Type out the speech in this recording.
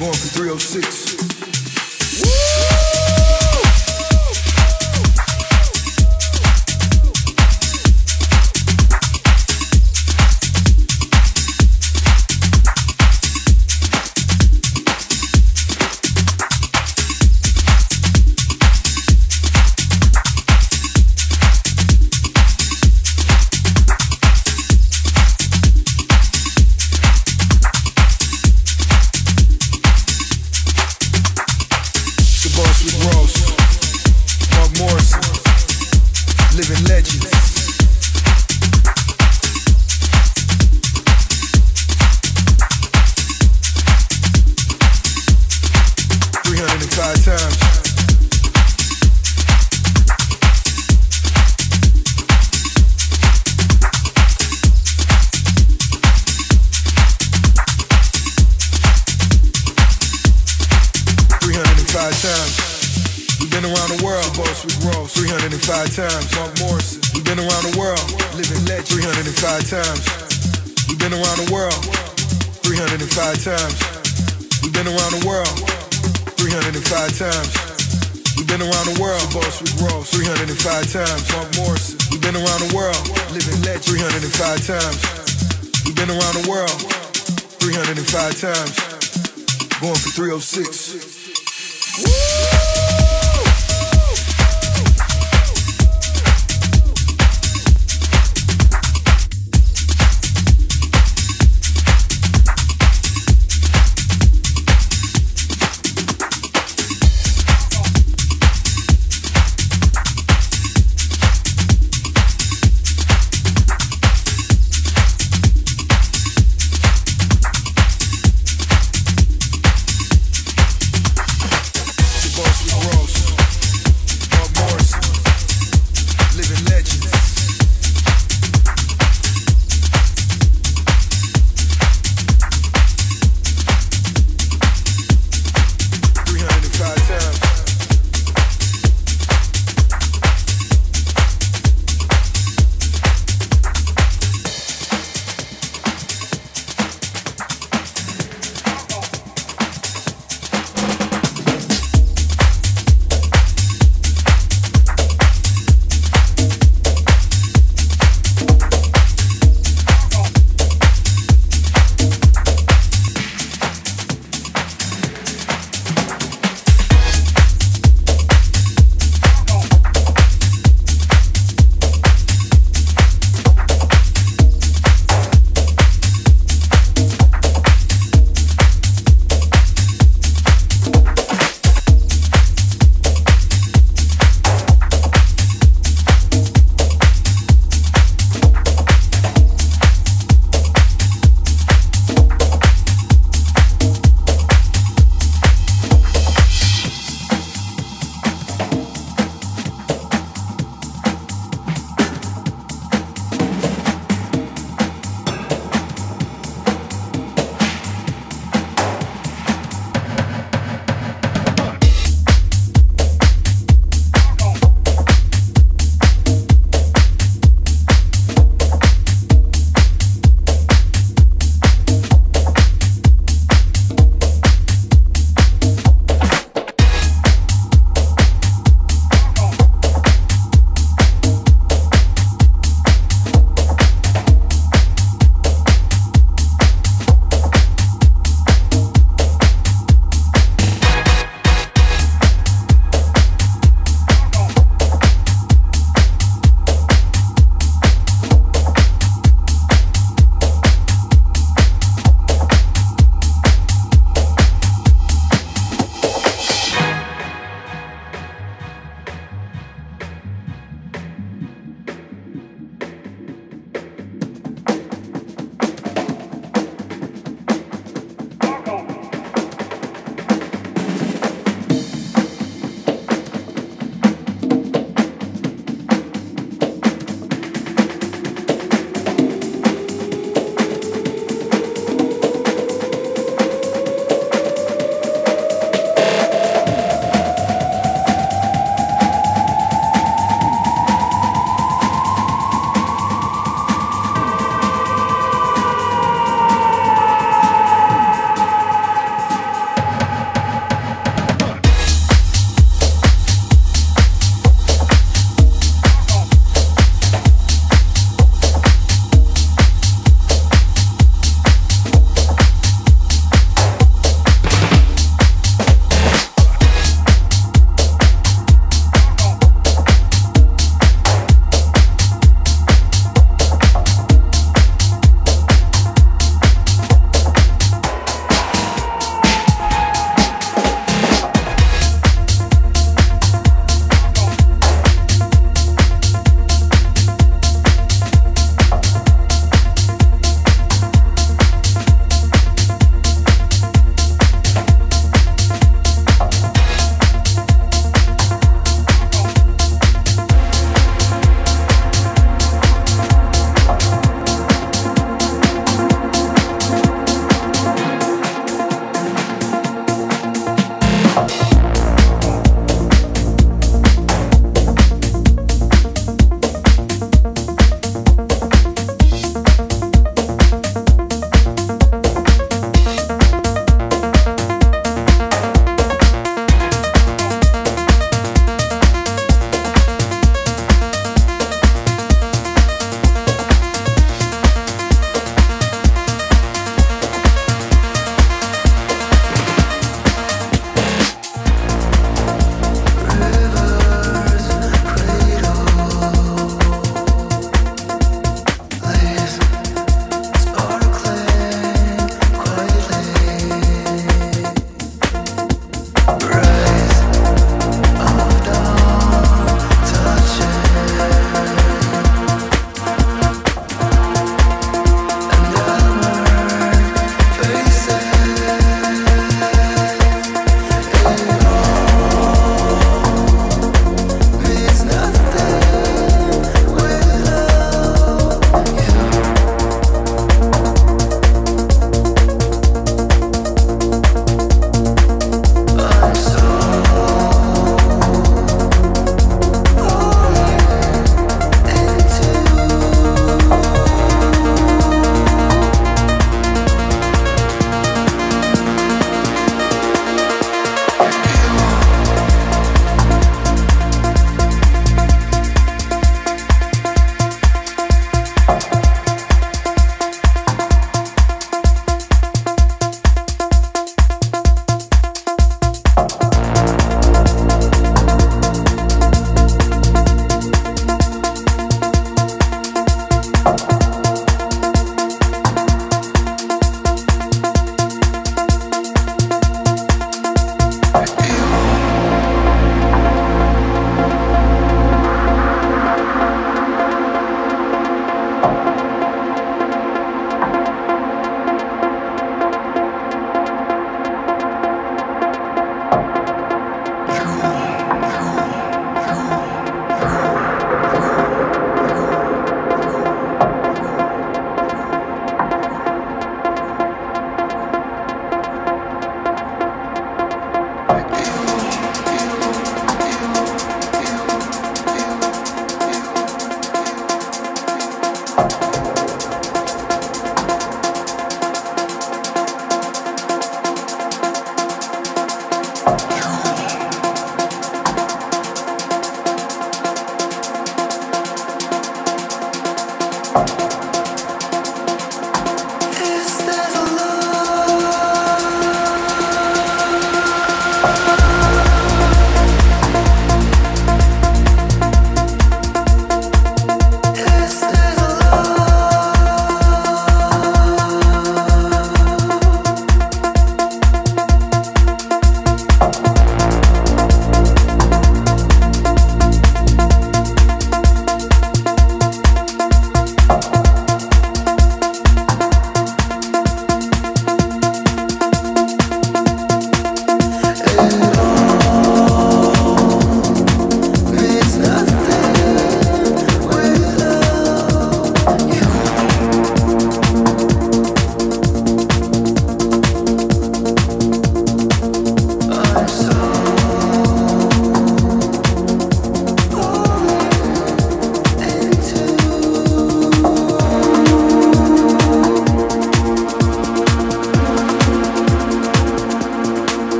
Going for 306.